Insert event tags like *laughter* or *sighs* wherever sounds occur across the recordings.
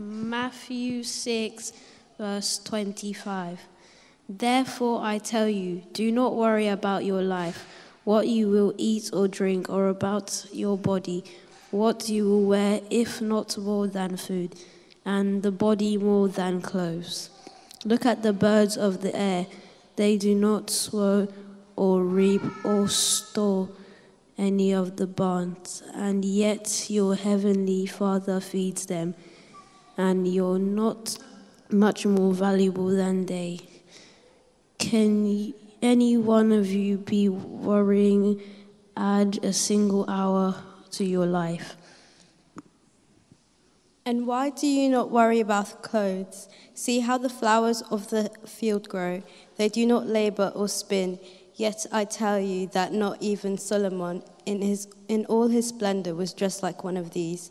Matthew 6, verse 25. Therefore, I tell you, do not worry about your life, what you will eat or drink, or about your body, what you will wear, if not more than food, and the body more than clothes. Look at the birds of the air. They do not sow or reap or store any of the barns, and yet your heavenly Father feeds them, and you're not much more valuable than they. Can any one of you be worrying add a single hour to your life? And why do you not worry about clothes? See how the flowers of the field grow. They do not labor or spin. Yet I tell you that not even Solomon, in, his, in all his splendor, was dressed like one of these.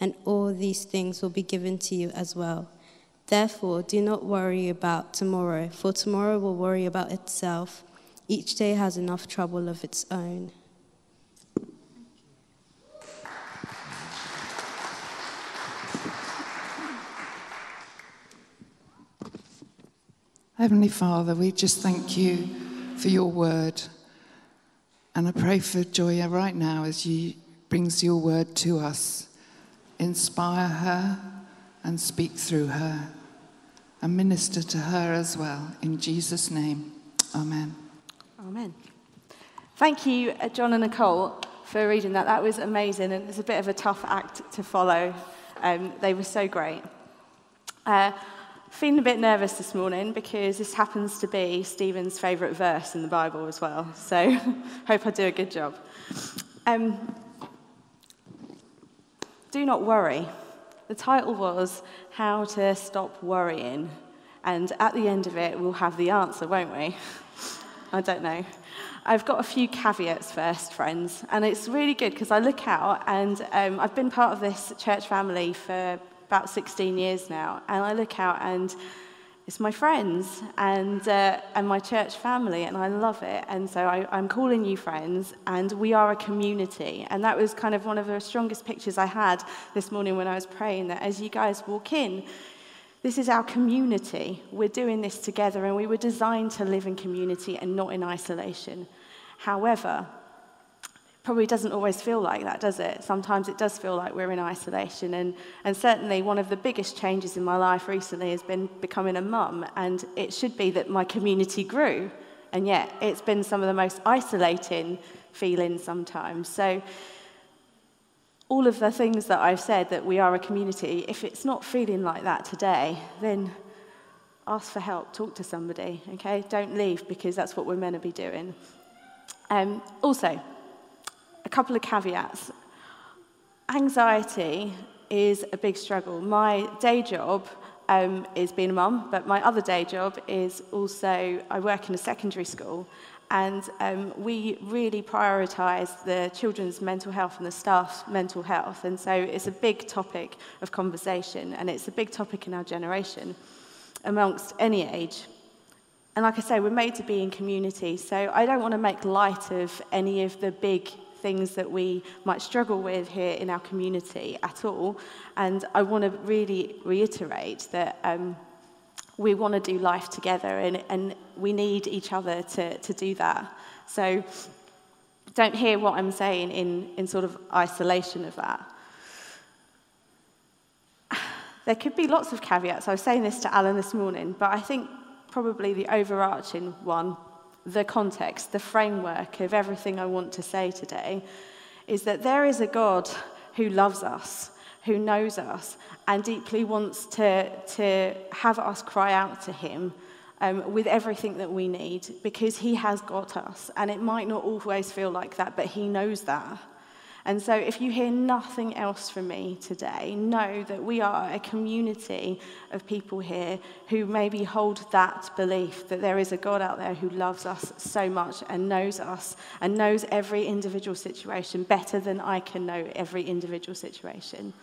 and all these things will be given to you as well. Therefore, do not worry about tomorrow, for tomorrow will worry about itself. Each day has enough trouble of its own. Heavenly Father, we just thank you for your word. And I pray for Joya right now as she brings your word to us. Inspire her and speak through her and minister to her as well. In Jesus' name, amen. Amen. Thank you, uh, John and Nicole, for reading that. That was amazing, and it's a bit of a tough act to follow. Um, they were so great. Uh, feeling a bit nervous this morning because this happens to be Stephen's favourite verse in the Bible as well. So, *laughs* hope I do a good job. Um, do not worry. The title was How to Stop Worrying. And at the end of it, we'll have the answer, won't we? *laughs* I don't know. I've got a few caveats first, friends. And it's really good because I look out and um, I've been part of this church family for about 16 years now. And I look out and it's my friends and, uh, and my church family, and I love it. And so I, I'm calling you friends, and we are a community. And that was kind of one of the strongest pictures I had this morning when I was praying that as you guys walk in, this is our community. We're doing this together, and we were designed to live in community and not in isolation. However, probably doesn't always feel like that, does it? Sometimes it does feel like we're in isolation. And, and certainly, one of the biggest changes in my life recently has been becoming a mum. And it should be that my community grew. And yet, it's been some of the most isolating feelings sometimes. So, all of the things that I've said that we are a community, if it's not feeling like that today, then ask for help, talk to somebody, okay? Don't leave because that's what we're meant to be doing. Um, also, couple of caveats. Anxiety is a big struggle. My day job um, is being a mum, but my other day job is also I work in a secondary school, and um, we really prioritise the children's mental health and the staff's mental health, and so it's a big topic of conversation, and it's a big topic in our generation, amongst any age. And like I say, we're made to be in community, so I don't want to make light of any of the big things that we might struggle with here in our community at all. And I want to really reiterate that um, we want to do life together and, and we need each other to, to do that. So don't hear what I'm saying in, in sort of isolation of that. *sighs* There could be lots of caveats. I was saying this to Alan this morning, but I think probably the overarching one the context, the framework of everything I want to say today, is that there is a God who loves us, who knows us, and deeply wants to, to have us cry out to Him um, with everything that we need because He has got us. And it might not always feel like that, but He knows that. And so, if you hear nothing else from me today, know that we are a community of people here who maybe hold that belief that there is a God out there who loves us so much and knows us and knows every individual situation better than I can know every individual situation.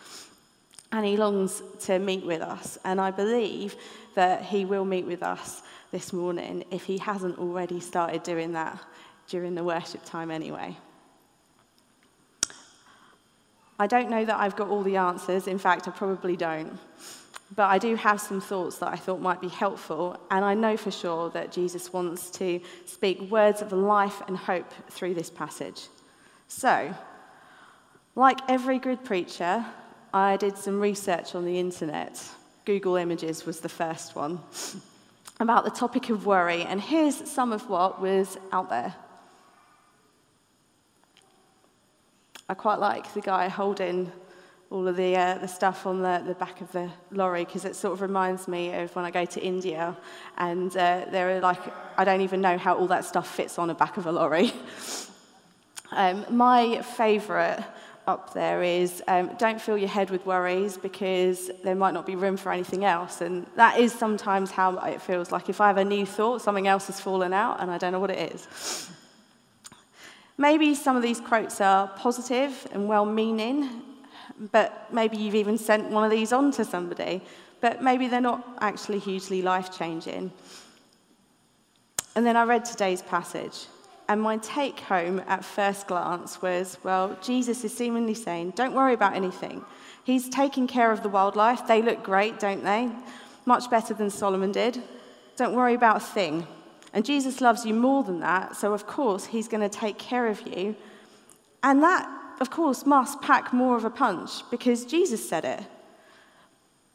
And he longs to meet with us. And I believe that he will meet with us this morning if he hasn't already started doing that during the worship time anyway. I don't know that I've got all the answers. In fact, I probably don't. But I do have some thoughts that I thought might be helpful, and I know for sure that Jesus wants to speak words of life and hope through this passage. So, like every good preacher, I did some research on the internet. Google Images was the first one *laughs* about the topic of worry, and here's some of what was out there. I quite like the guy holding all of the, uh, the stuff on the, the back of the lorry because it sort of reminds me of when I go to India and uh, there are like, I don't even know how all that stuff fits on the back of a lorry. *laughs* um, my favourite up there is um, don't fill your head with worries because there might not be room for anything else. And that is sometimes how it feels like if I have a new thought, something else has fallen out and I don't know what it is. Maybe some of these quotes are positive and well meaning, but maybe you've even sent one of these on to somebody, but maybe they're not actually hugely life changing. And then I read today's passage, and my take home at first glance was well, Jesus is seemingly saying, don't worry about anything. He's taking care of the wildlife. They look great, don't they? Much better than Solomon did. Don't worry about a thing. And Jesus loves you more than that, so of course, he's going to take care of you. And that, of course, must pack more of a punch because Jesus said it.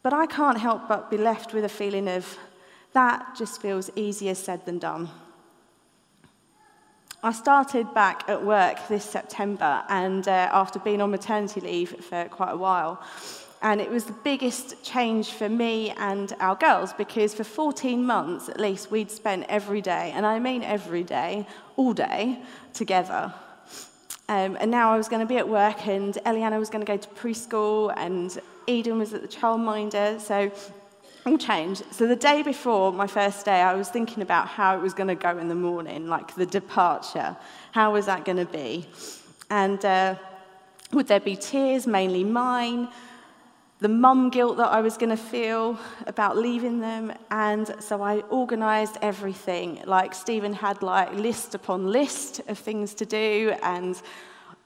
But I can't help but be left with a feeling of that just feels easier said than done. I started back at work this September, and uh, after being on maternity leave for quite a while, and it was the biggest change for me and our girls because for 14 months at least we'd spent every day, and I mean every day, all day, together. Um, and now I was going to be at work, and Eliana was going to go to preschool, and Eden was at the childminder. So all changed. So the day before my first day, I was thinking about how it was going to go in the morning, like the departure. How was that going to be? And uh, would there be tears, mainly mine? The mum guilt that I was going to feel about leaving them. And so I organized everything. Like Stephen had like list upon list of things to do and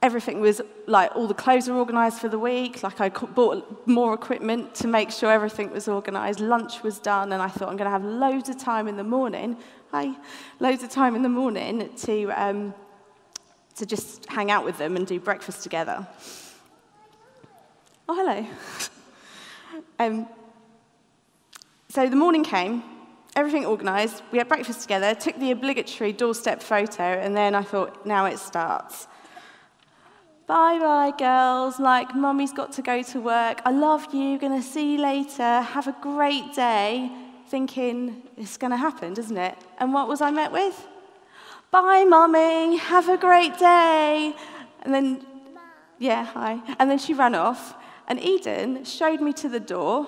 everything was like all the clothes were organized for the week. Like I bought more equipment to make sure everything was organized. Lunch was done and I thought I'm going to have loads of time in the morning. Hi, loads of time in the morning to, um, to just hang out with them and do breakfast together. Oh, hello. *laughs* Um, so the morning came, everything organised, we had breakfast together, took the obligatory doorstep photo, and then I thought, now it starts. Bye bye, girls. Like, mummy's got to go to work. I love you. Gonna see you later. Have a great day. Thinking it's gonna happen, doesn't it? And what was I met with? Bye, mummy. Have a great day. And then, yeah, hi. And then she ran off. And Eden showed me to the door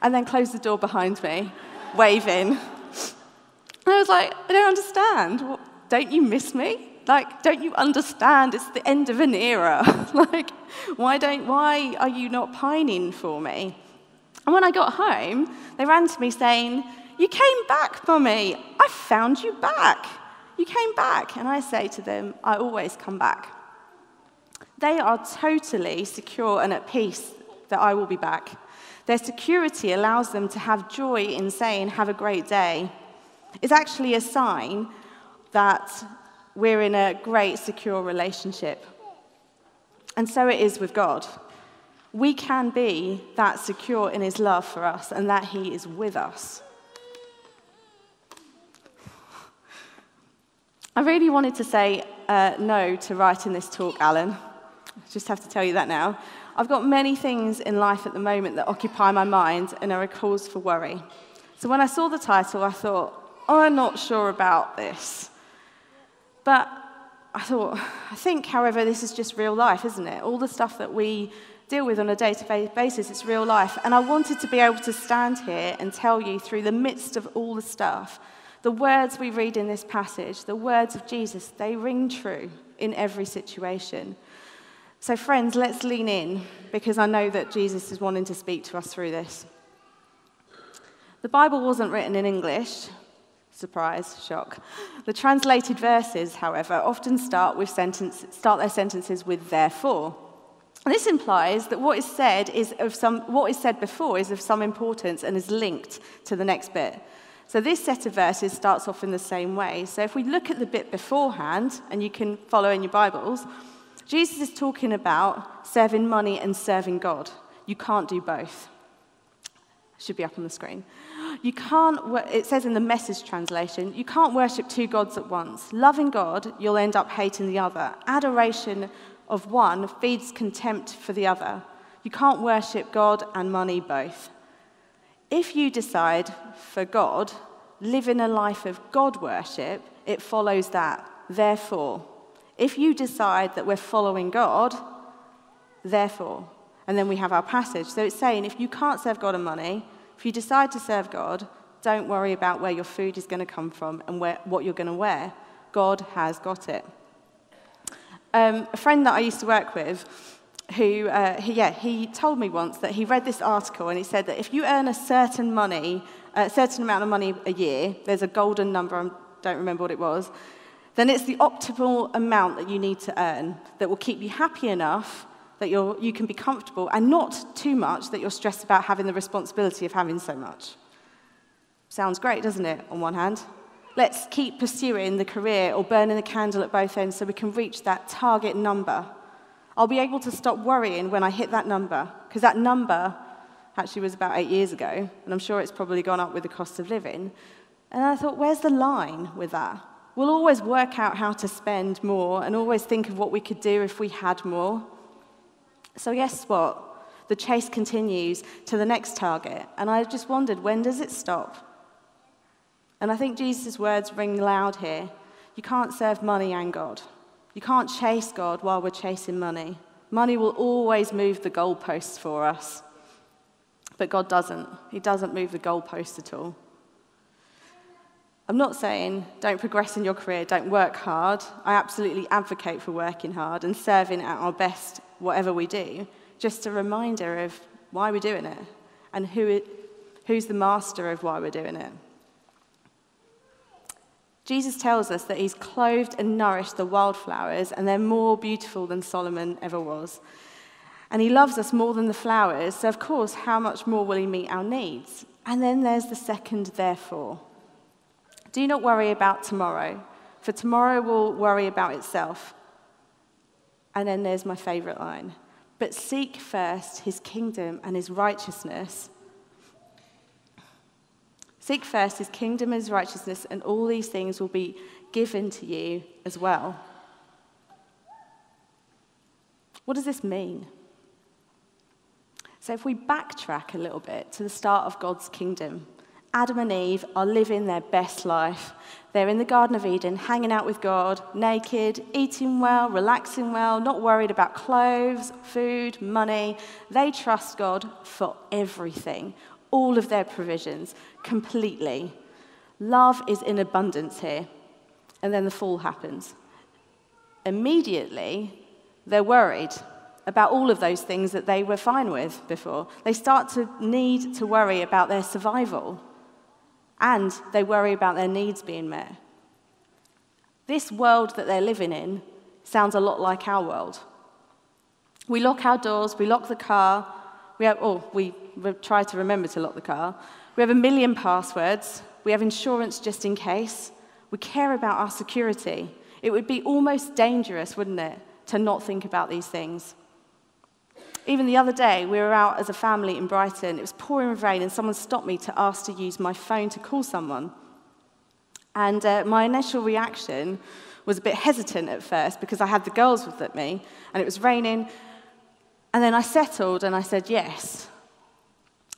and then closed the door behind me, waving. And I was like, I don't understand. Don't you miss me? Like, don't you understand? It's the end of an era. *laughs* like, why, don't, why are you not pining for me? And when I got home, they ran to me saying, You came back, Mummy. I found you back. You came back. And I say to them, I always come back. They are totally secure and at peace that I will be back. Their security allows them to have joy in saying, Have a great day. It's actually a sign that we're in a great, secure relationship. And so it is with God. We can be that secure in His love for us and that He is with us. I really wanted to say uh, no to writing this talk, Alan. I just have to tell you that now. I've got many things in life at the moment that occupy my mind and are a cause for worry. So when I saw the title, I thought, oh, I'm not sure about this. But I thought, I think, however, this is just real life, isn't it? All the stuff that we deal with on a day to day basis, it's real life. And I wanted to be able to stand here and tell you through the midst of all the stuff, the words we read in this passage, the words of Jesus, they ring true in every situation. So, friends, let's lean in because I know that Jesus is wanting to speak to us through this. The Bible wasn't written in English. Surprise, shock. The translated verses, however, often start, with sentence, start their sentences with therefore. And this implies that what is said is of some, what is said before is of some importance and is linked to the next bit. So this set of verses starts off in the same way. So if we look at the bit beforehand, and you can follow in your Bibles, Jesus is talking about serving money and serving God. You can't do both. Should be up on the screen. You can't, it says in the message translation, you can't worship two gods at once. Loving God, you'll end up hating the other. Adoration of one feeds contempt for the other. You can't worship God and money both. If you decide for God, living a life of God worship, it follows that. Therefore, if you decide that we're following God, therefore, and then we have our passage. So it's saying if you can't serve God and money, if you decide to serve God, don't worry about where your food is going to come from and where, what you're going to wear. God has got it. Um, a friend that I used to work with, who, uh, he, yeah, he told me once that he read this article and he said that if you earn a certain money, a certain amount of money a year, there's a golden number, I don't remember what it was, then it's the optimal amount that you need to earn that will keep you happy enough that you're, you can be comfortable and not too much that you're stressed about having the responsibility of having so much. Sounds great, doesn't it, on one hand? Let's keep pursuing the career or burning the candle at both ends so we can reach that target number. I'll be able to stop worrying when I hit that number, because that number actually was about eight years ago, and I'm sure it's probably gone up with the cost of living. And I thought, where's the line with that? We'll always work out how to spend more and always think of what we could do if we had more. So, guess what? The chase continues to the next target. And I just wondered, when does it stop? And I think Jesus' words ring loud here. You can't serve money and God. You can't chase God while we're chasing money. Money will always move the goalposts for us. But God doesn't. He doesn't move the goalposts at all. I'm not saying don't progress in your career, don't work hard. I absolutely advocate for working hard and serving at our best, whatever we do. Just a reminder of why we're doing it and who it, who's the master of why we're doing it. Jesus tells us that he's clothed and nourished the wildflowers, and they're more beautiful than Solomon ever was. And he loves us more than the flowers, so of course, how much more will he meet our needs? And then there's the second therefore. Do not worry about tomorrow, for tomorrow will worry about itself. And then there's my favorite line But seek first his kingdom and his righteousness. Seek first his kingdom and his righteousness, and all these things will be given to you as well. What does this mean? So, if we backtrack a little bit to the start of God's kingdom, Adam and Eve are living their best life. They're in the Garden of Eden, hanging out with God, naked, eating well, relaxing well, not worried about clothes, food, money. They trust God for everything, all of their provisions, completely. Love is in abundance here. And then the fall happens. Immediately, they're worried about all of those things that they were fine with before. They start to need to worry about their survival and they worry about their needs being met. This world that they're living in sounds a lot like our world. We lock our doors, we lock the car, we have, oh, we try to remember to lock the car. We have a million passwords, we have insurance just in case, we care about our security. It would be almost dangerous, wouldn't it, to not think about these things. Even the other day, we were out as a family in Brighton. It was pouring with rain, and someone stopped me to ask to use my phone to call someone. And uh, my initial reaction was a bit hesitant at first because I had the girls with me, and it was raining. And then I settled and I said yes.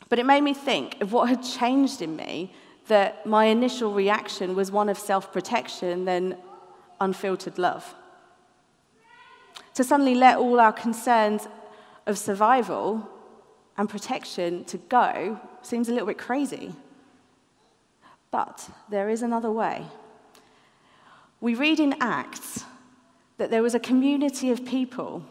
But it made me think of what had changed in me that my initial reaction was one of self protection, then unfiltered love. To suddenly let all our concerns of survival and protection to go seems a little bit crazy. But there is another way. We read in Acts that there was a community of people,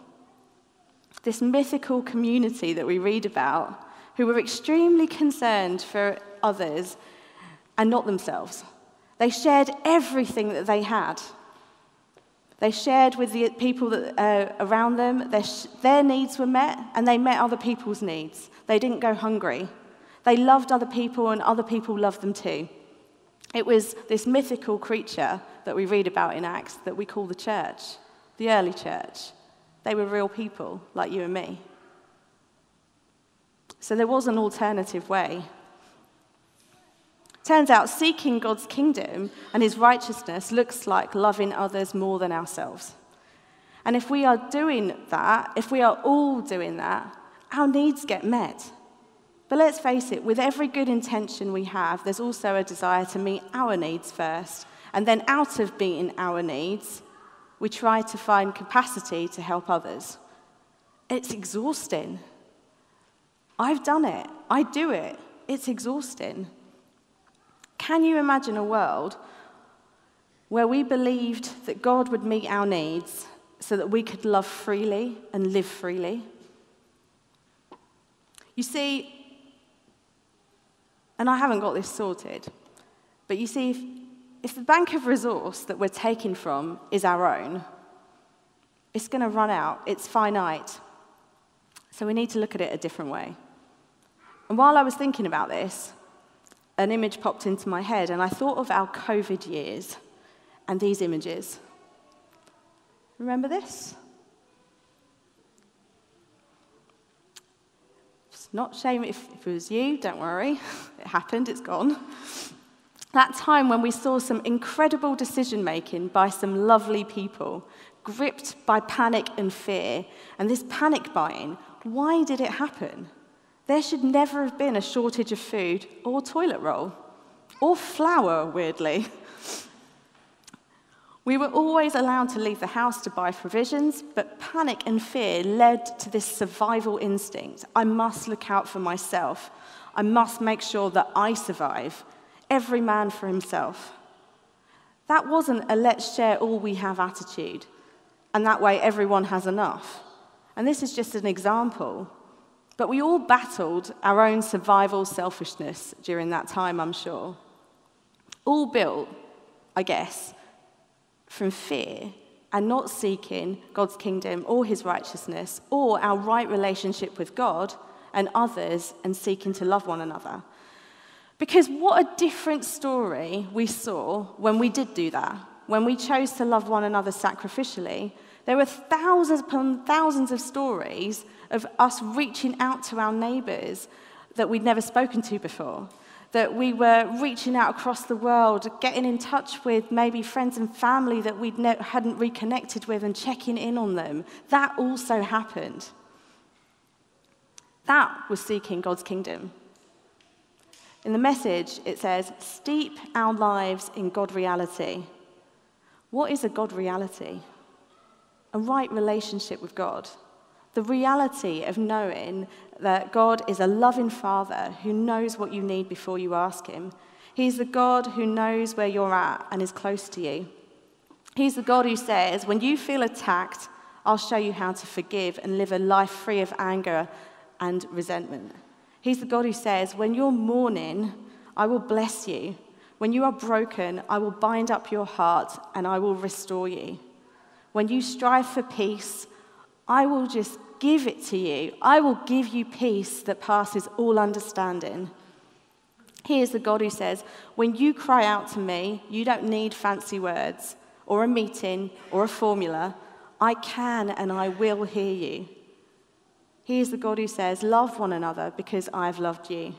this mythical community that we read about, who were extremely concerned for others and not themselves. They shared everything that they had. They shared with the people that, uh, around them, their, their needs were met, and they met other people's needs. They didn't go hungry. They loved other people, and other people loved them too. It was this mythical creature that we read about in Acts that we call the church, the early church. They were real people like you and me. So there was an alternative way Turns out seeking God's kingdom and his righteousness looks like loving others more than ourselves. And if we are doing that, if we are all doing that, our needs get met. But let's face it, with every good intention we have, there's also a desire to meet our needs first. And then, out of meeting our needs, we try to find capacity to help others. It's exhausting. I've done it, I do it. It's exhausting. Can you imagine a world where we believed that God would meet our needs so that we could love freely and live freely? You see, and I haven't got this sorted, but you see, if, if the bank of resource that we're taking from is our own, it's going to run out, it's finite. So we need to look at it a different way. And while I was thinking about this, an image popped into my head, and I thought of our COVID years and these images. Remember this? It's not shame if, if it was you, don't worry. *laughs* It happened, it's gone. That time when we saw some incredible decision making by some lovely people, gripped by panic and fear. And this panic buying, why did it happen? There should never have been a shortage of food or toilet roll, or flour, weirdly. We were always allowed to leave the house to buy provisions, but panic and fear led to this survival instinct. I must look out for myself. I must make sure that I survive. Every man for himself. That wasn't a let's share all we have attitude, and that way everyone has enough. And this is just an example. But we all battled our own survival selfishness during that time, I'm sure. All built, I guess, from fear and not seeking God's kingdom or his righteousness or our right relationship with God and others and seeking to love one another. Because what a different story we saw when we did do that, when we chose to love one another sacrificially. There were thousands upon thousands of stories of us reaching out to our neighbours that we'd never spoken to before. That we were reaching out across the world, getting in touch with maybe friends and family that we ne- hadn't reconnected with and checking in on them. That also happened. That was seeking God's kingdom. In the message, it says, steep our lives in God reality. What is a God reality? A right relationship with God. The reality of knowing that God is a loving Father who knows what you need before you ask Him. He's the God who knows where you're at and is close to you. He's the God who says, When you feel attacked, I'll show you how to forgive and live a life free of anger and resentment. He's the God who says, When you're mourning, I will bless you. When you are broken, I will bind up your heart and I will restore you. When you strive for peace, I will just give it to you. I will give you peace that passes all understanding. He is the God who says, When you cry out to me, you don't need fancy words or a meeting or a formula. I can and I will hear you. He is the God who says, Love one another because I've loved you.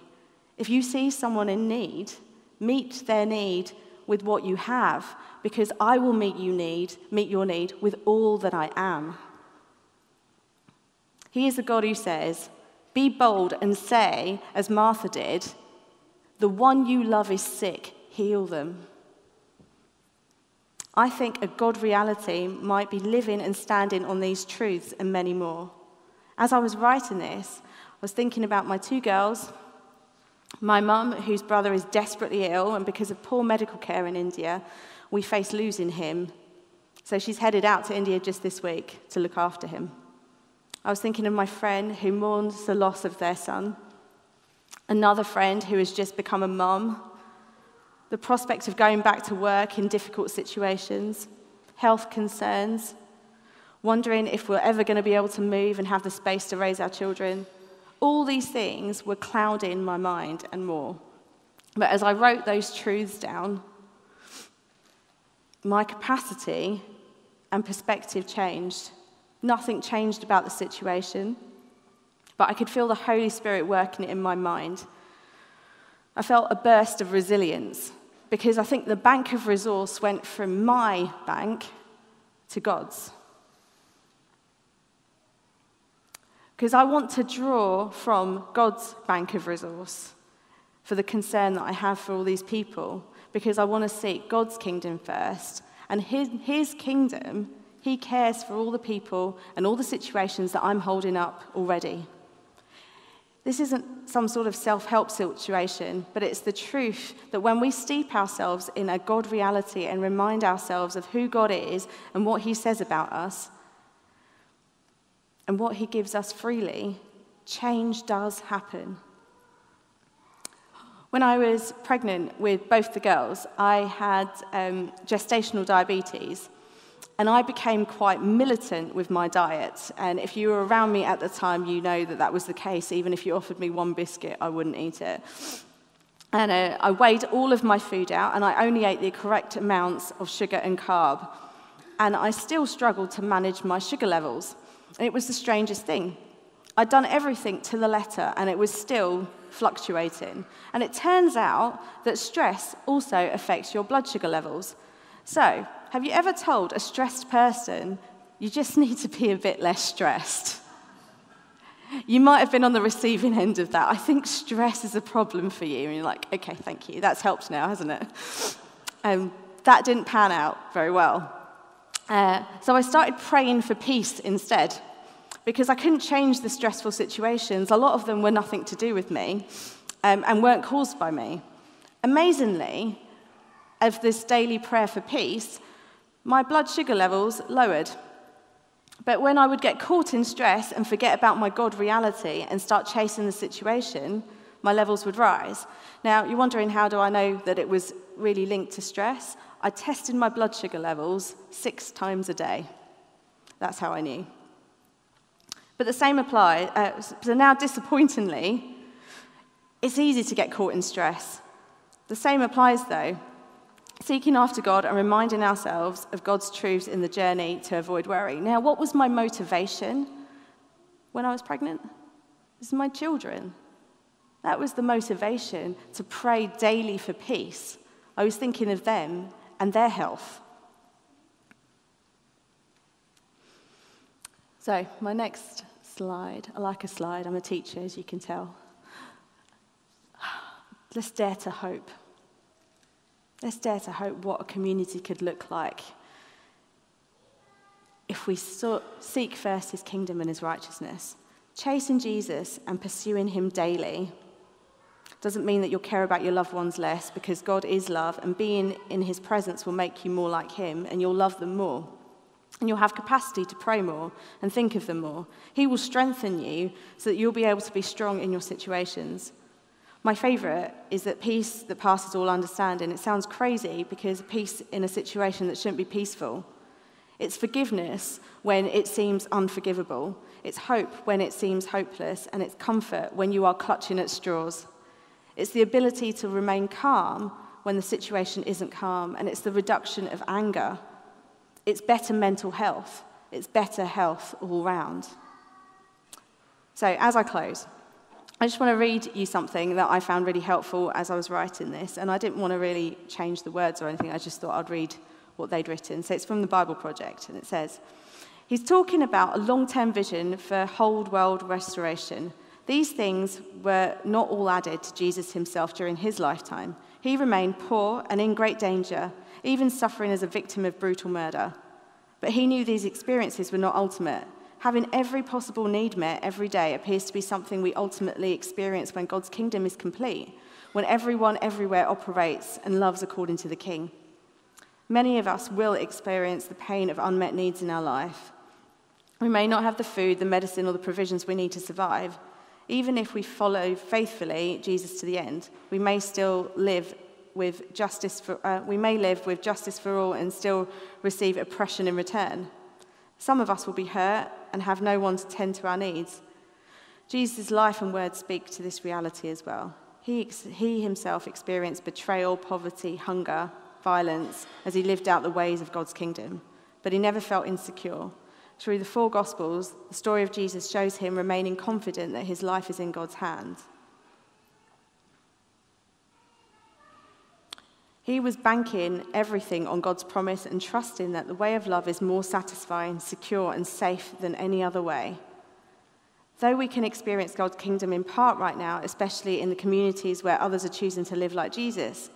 If you see someone in need, meet their need with what you have because I will meet you need, meet your need with all that I am. He is a God who says, Be bold and say, as Martha did, The one you love is sick, heal them. I think a God reality might be living and standing on these truths and many more. As I was writing this, I was thinking about my two girls, my mum, whose brother is desperately ill, and because of poor medical care in India, we face losing him. So she's headed out to India just this week to look after him. I was thinking of my friend who mourns the loss of their son, another friend who has just become a mum, the prospect of going back to work in difficult situations, health concerns, wondering if we're ever going to be able to move and have the space to raise our children. All these things were clouding my mind and more. But as I wrote those truths down, my capacity and perspective changed. Nothing changed about the situation, but I could feel the Holy Spirit working in my mind. I felt a burst of resilience because I think the bank of resource went from my bank to God's. Because I want to draw from God's bank of resource for the concern that I have for all these people, because I want to seek God's kingdom first. And his, his kingdom, He cares for all the people and all the situations that I'm holding up already. This isn't some sort of self help situation, but it's the truth that when we steep ourselves in a God reality and remind ourselves of who God is and what He says about us and what He gives us freely, change does happen. When I was pregnant with both the girls, I had um, gestational diabetes. And I became quite militant with my diet. And if you were around me at the time, you know that that was the case. Even if you offered me one biscuit, I wouldn't eat it. And uh, I weighed all of my food out, and I only ate the correct amounts of sugar and carb. And I still struggled to manage my sugar levels. And it was the strangest thing. I'd done everything to the letter, and it was still fluctuating. And it turns out that stress also affects your blood sugar levels. So, have you ever told a stressed person you just *laughs* need to be a bit less stressed? You might have been on the receiving end of that. I think stress is a problem for you. And you're like, okay, thank you. That's helped now, hasn't it? Um, that didn't pan out very well. Uh, so I started praying for peace instead because I couldn't change the stressful situations. A lot of them were nothing to do with me um, and weren't caused by me. Amazingly, of this daily prayer for peace, my blood sugar levels lowered. But when I would get caught in stress and forget about my God reality and start chasing the situation, my levels would rise. Now, you're wondering how do I know that it was really linked to stress? I tested my blood sugar levels six times a day. That's how I knew. But the same applies. Uh, so now, disappointingly, it's easy to get caught in stress. The same applies, though seeking after God and reminding ourselves of God's truths in the journey to avoid worry. Now, what was my motivation when I was pregnant? It was my children. That was the motivation to pray daily for peace. I was thinking of them and their health. So, my next slide, I like a slide, I'm a teacher, as you can tell. Let's dare to hope. Let's dare to hope what a community could look like if we seek first his kingdom and his righteousness. Chasing Jesus and pursuing him daily doesn't mean that you'll care about your loved ones less because God is love and being in his presence will make you more like him and you'll love them more. And you'll have capacity to pray more and think of them more. He will strengthen you so that you'll be able to be strong in your situations. My favourite is that peace that passes all understanding. It sounds crazy because peace in a situation that shouldn't be peaceful. It's forgiveness when it seems unforgivable. It's hope when it seems hopeless. And it's comfort when you are clutching at straws. It's the ability to remain calm when the situation isn't calm. And it's the reduction of anger. It's better mental health. It's better health all round. So, as I close, I just want to read you something that I found really helpful as I was writing this. And I didn't want to really change the words or anything, I just thought I'd read what they'd written. So it's from the Bible Project, and it says, He's talking about a long term vision for whole world restoration. These things were not all added to Jesus himself during his lifetime. He remained poor and in great danger, even suffering as a victim of brutal murder. But he knew these experiences were not ultimate. Having every possible need met every day appears to be something we ultimately experience when God's kingdom is complete, when everyone everywhere operates and loves according to the King. Many of us will experience the pain of unmet needs in our life. We may not have the food, the medicine, or the provisions we need to survive. Even if we follow faithfully Jesus to the end, we may still live with justice for, uh, we may live with justice for all and still receive oppression in return. Some of us will be hurt and have no one to tend to our needs. Jesus' life and words speak to this reality as well. He, he himself experienced betrayal, poverty, hunger, violence as he lived out the ways of God's kingdom, but he never felt insecure. Through the four Gospels, the story of Jesus shows him remaining confident that his life is in God's hands. He was banking everything on God's promise and trusting that the way of love is more satisfying, secure, and safe than any other way. Though we can experience God's kingdom in part right now, especially in the communities where others are choosing to live like Jesus,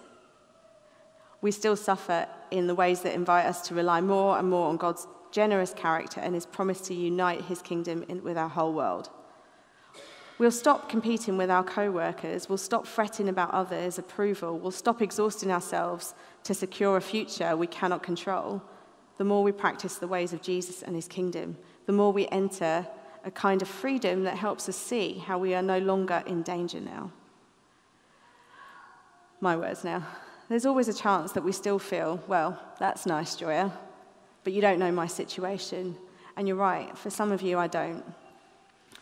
we still suffer in the ways that invite us to rely more and more on God's generous character and his promise to unite his kingdom in, with our whole world. We'll stop competing with our co workers. We'll stop fretting about others' approval. We'll stop exhausting ourselves to secure a future we cannot control. The more we practice the ways of Jesus and his kingdom, the more we enter a kind of freedom that helps us see how we are no longer in danger now. My words now. There's always a chance that we still feel, well, that's nice, Joya, but you don't know my situation. And you're right, for some of you, I don't.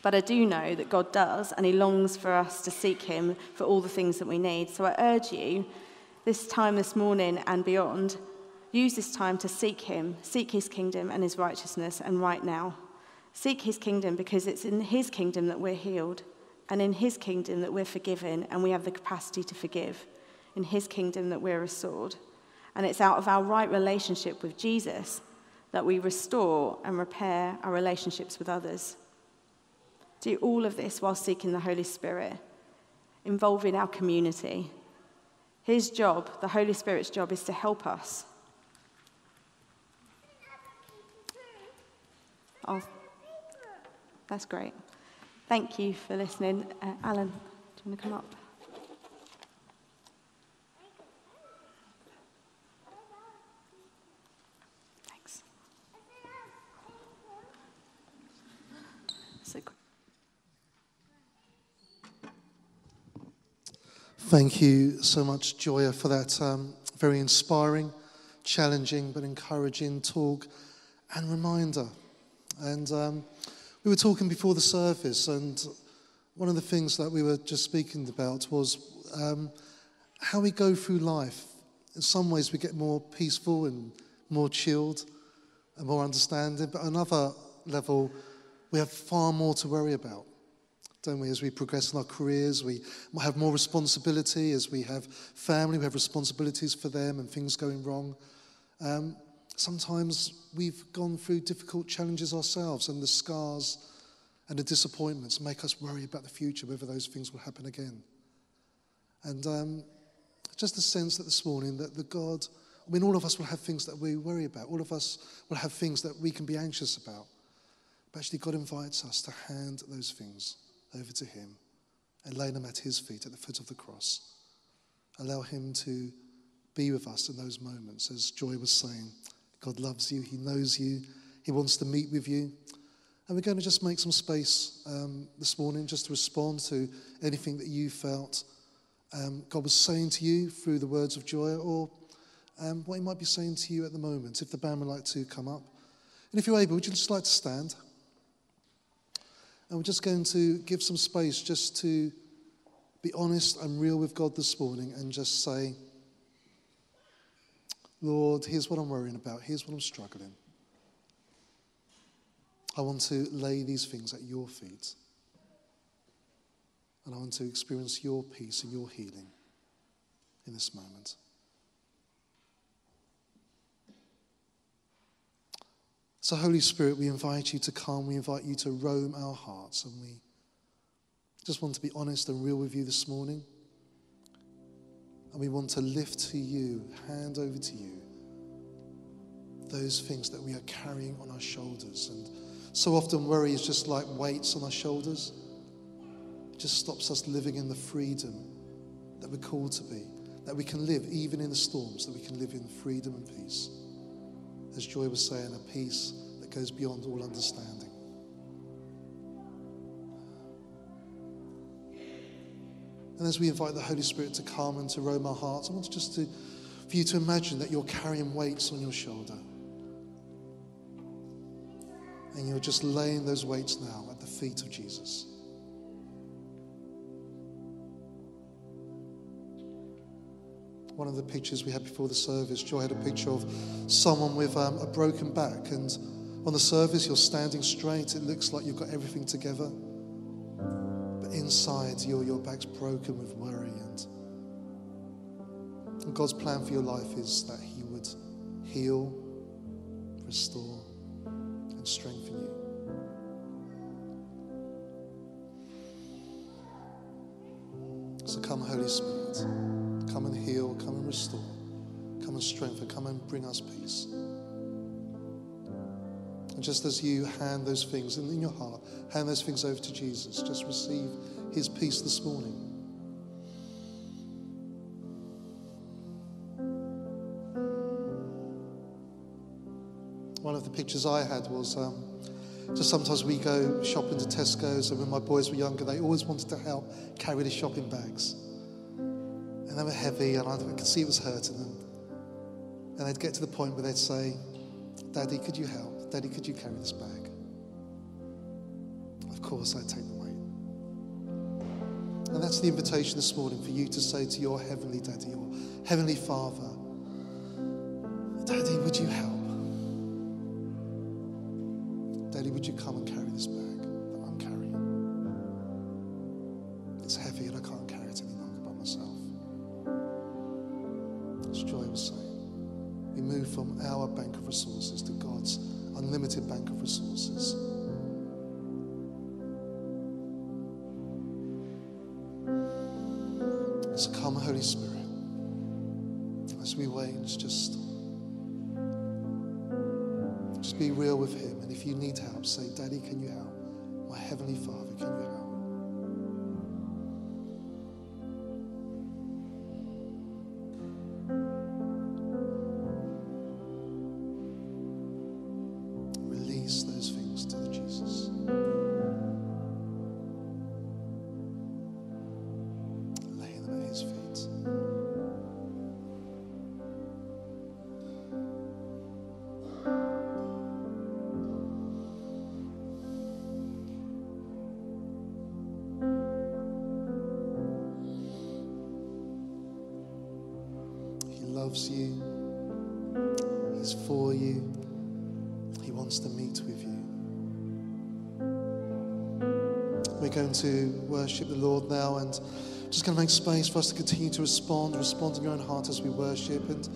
But I do know that God does, and He longs for us to seek Him for all the things that we need. So I urge you, this time this morning and beyond, use this time to seek Him, seek His kingdom and His righteousness, and right now. Seek His kingdom because it's in His kingdom that we're healed, and in His kingdom that we're forgiven, and we have the capacity to forgive. In His kingdom that we're restored. And it's out of our right relationship with Jesus that we restore and repair our relationships with others. Do all of this while seeking the Holy Spirit, involving our community. His job, the Holy Spirit's job, is to help us. Oh, that's great. Thank you for listening. Uh, Alan, do you want to come up? Thank you so much, Joya, for that um, very inspiring, challenging, but encouraging talk and reminder. And um, we were talking before the service, and one of the things that we were just speaking about was um, how we go through life. In some ways, we get more peaceful and more chilled and more understanding, but another level, we have far more to worry about don't we? As we progress in our careers, we have more responsibility. As we have family, we have responsibilities for them and things going wrong. Um, sometimes we've gone through difficult challenges ourselves, and the scars and the disappointments make us worry about the future, whether those things will happen again. And um, just the sense that this morning that the God, I mean, all of us will have things that we worry about. All of us will have things that we can be anxious about. But actually, God invites us to hand those things over to Him and lay them at His feet at the foot of the cross. Allow Him to be with us in those moments. As Joya was saying, God loves you, He knows you, He wants to meet with you. And we're going to just make some space um, this morning just to respond to anything that you felt um, God was saying to you through the words of Joya or um, what He might be saying to you at the moment. If the band would like to come up. And if you're able, would you just like to stand? And we're just going to give some space just to be honest and real with God this morning and just say, Lord, here's what I'm worrying about. Here's what I'm struggling. I want to lay these things at your feet. And I want to experience your peace and your healing in this moment. So, Holy Spirit, we invite you to come. We invite you to roam our hearts. And we Just want to be honest and real with you this morning. And we want to lift to you, hand over to you, those things that we are carrying on our shoulders. And so often, worry is just like weights on our shoulders. It just stops us living in the freedom that we're called to be, that we can live even in the storms, that we can live in freedom and peace. As Joya was saying, a peace that goes beyond all understanding. And as we invite the Holy Spirit to come and to roam our hearts, I want just to, for you to imagine that you're carrying weights on your shoulder. And you're just laying those weights now at the feet of Jesus. One of the pictures we had before the service, Joya had a picture of someone with um, a broken back. And on the surface, you're standing straight. It looks like you've got everything together. But inside, your, your back's broken with worry. And, and God's plan for your life is that He would heal, restore, and strengthen you. So come, Holy Spirit. Come and heal, come and restore, come and strengthen, come and bring us peace. And just as you hand those things in, in your heart, hand those things over to Jesus, just receive his peace this morning. One of the pictures I had was um, just sometimes we go shopping to Tesco's, and when my boys were younger, they always wanted to help carry the shopping bags. They were heavy, and I could see it was hurting them. And they'd get to the point where they'd say, Daddy, could you help? Daddy, could you carry this bag? Of course, I'd take the weight. And that's the invitation this morning for you to say to your heavenly daddy, your heavenly father, Daddy, would you help? So come, Holy Spirit, as we wait, just just be real with Him. And if you need help, say, Daddy, can you help? My Heavenly Father, can you help? Make space for us to continue to respond, respond in your own heart as we worship. And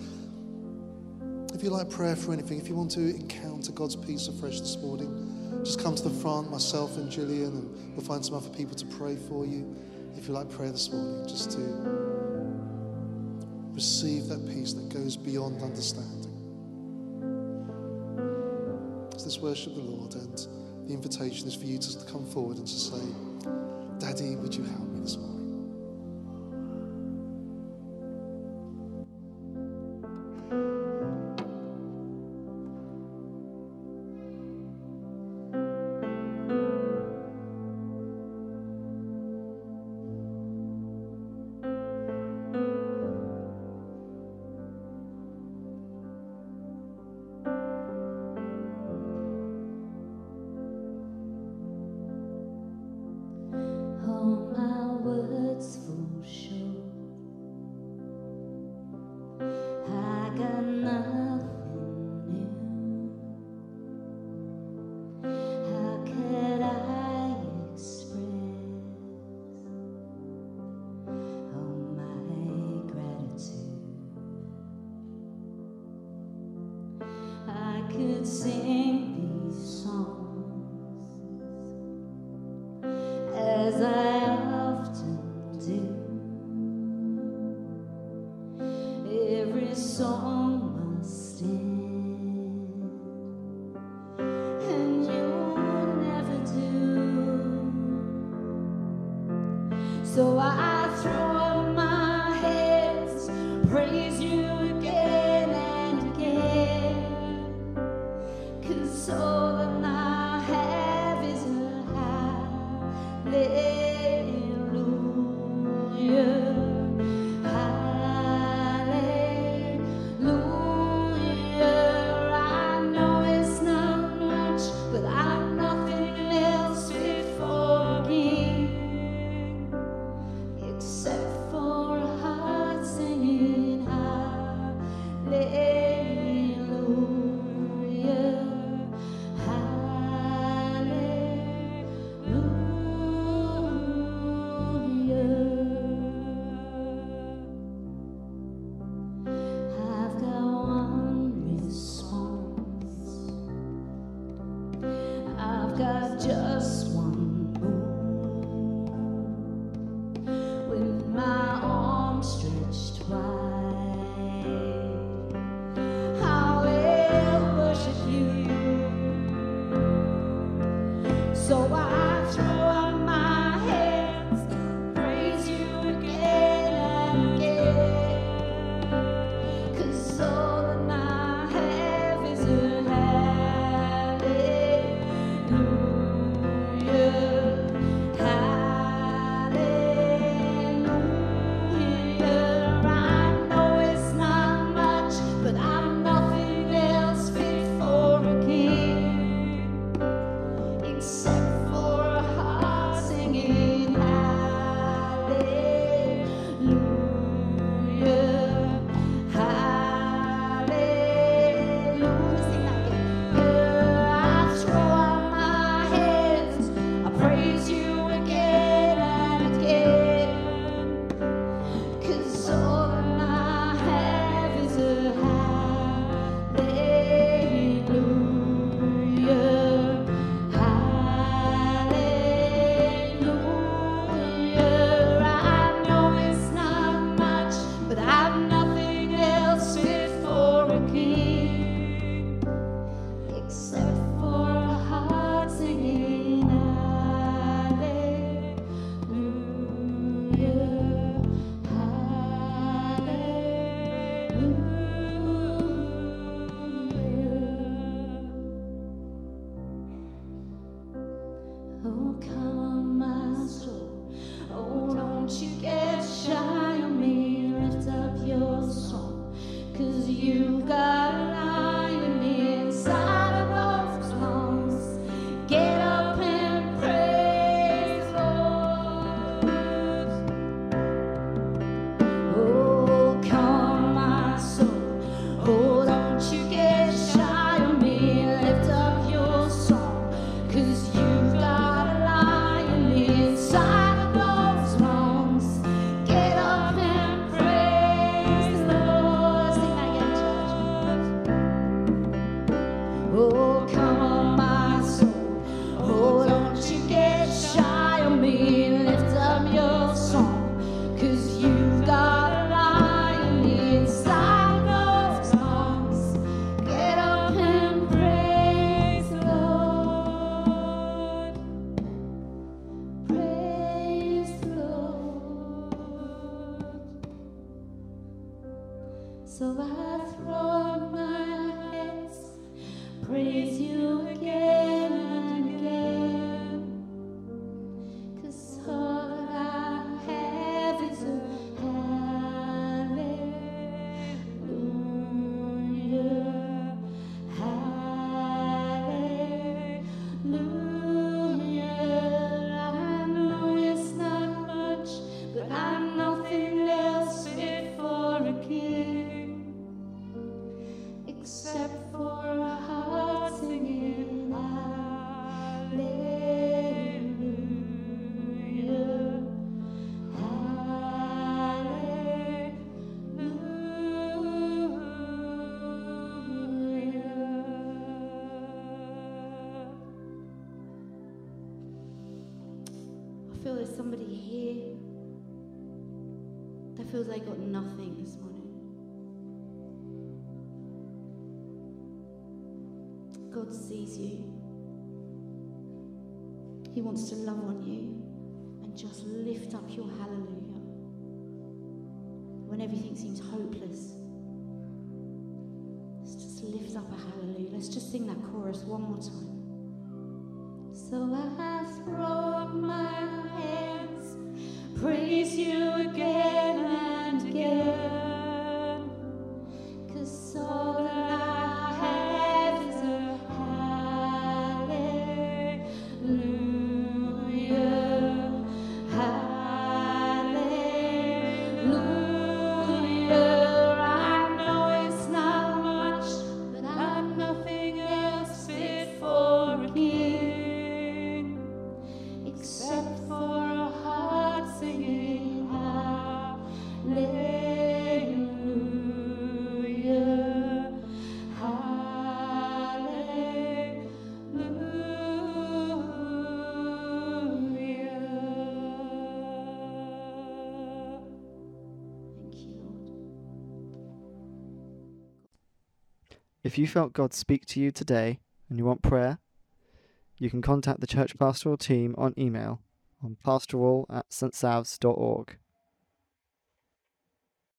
if you like prayer for anything, if you want to encounter God's peace afresh this morning, just come to the front, myself and Gillian, and we'll find some other people to pray for you. If you like prayer this morning, just to receive that peace that goes beyond understanding. So let's worship the Lord, and the invitation is for you to come forward and to say, Daddy, would you help me this morning? So I throw my hands, praise you again wants to love on you and just lift up your hallelujah when everything seems hopeless. Let's just lift up a hallelujah. Let's just sing that chorus one more time. So I throw up my hands, praise you If you felt God speak to you today and you want prayer, you can contact the church pastoral team on email on pastoral at stsavs.org.